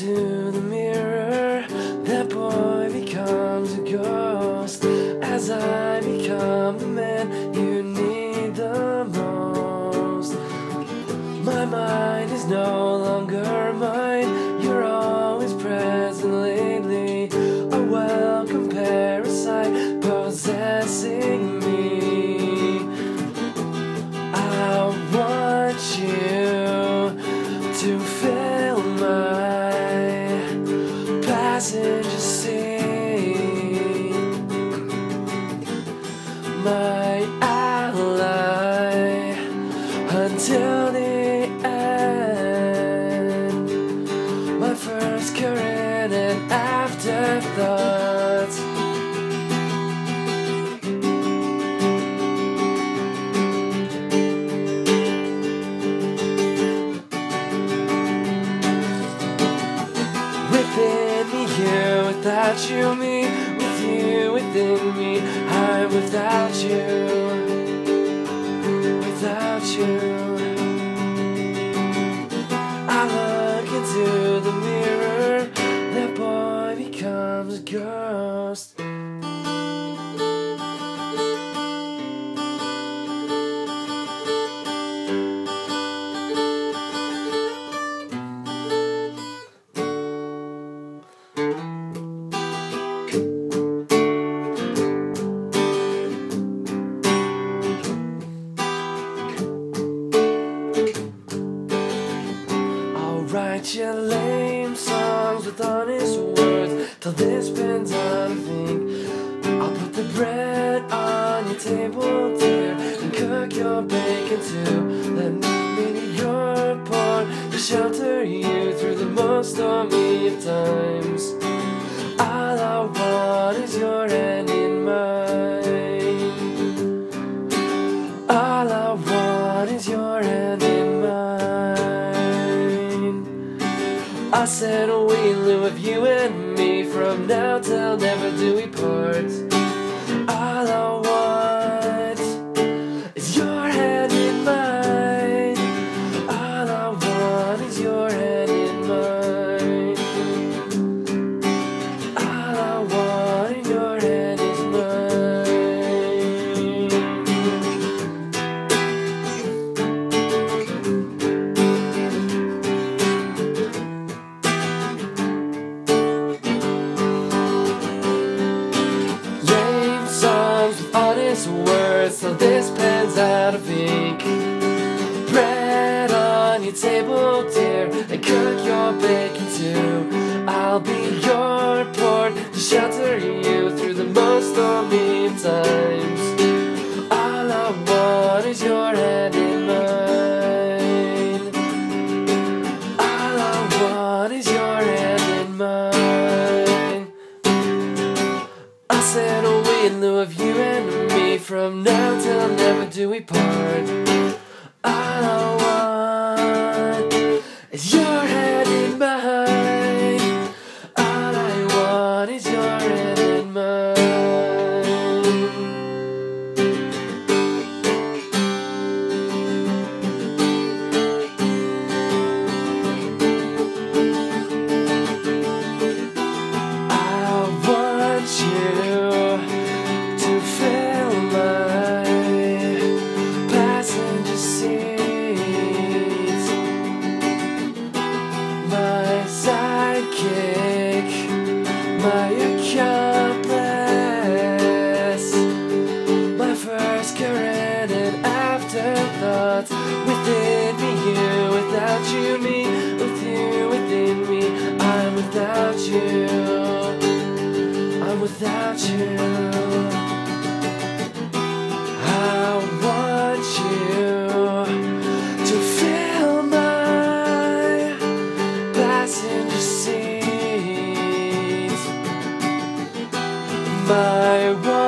into the passenger seat, I'm without you, without you. I look into the mirror, that boy becomes a ghost. Write you lame songs with honest words till this pen's out of ink. I'll put the bread on your table, dear, and cook your bacon too. Let me be your port to shelter you through the most stormy of times. Said oh, we live with you and me from now till never do we part. All I want honest words, so this pen's out of ink. Bread on your table, dear, and cook your bacon too. I'll be your port to shelter you through the most stormy times. From now till never do we part. All I want is your hand in mine. All I want is your hand in mine. I want you sidekick, my my one.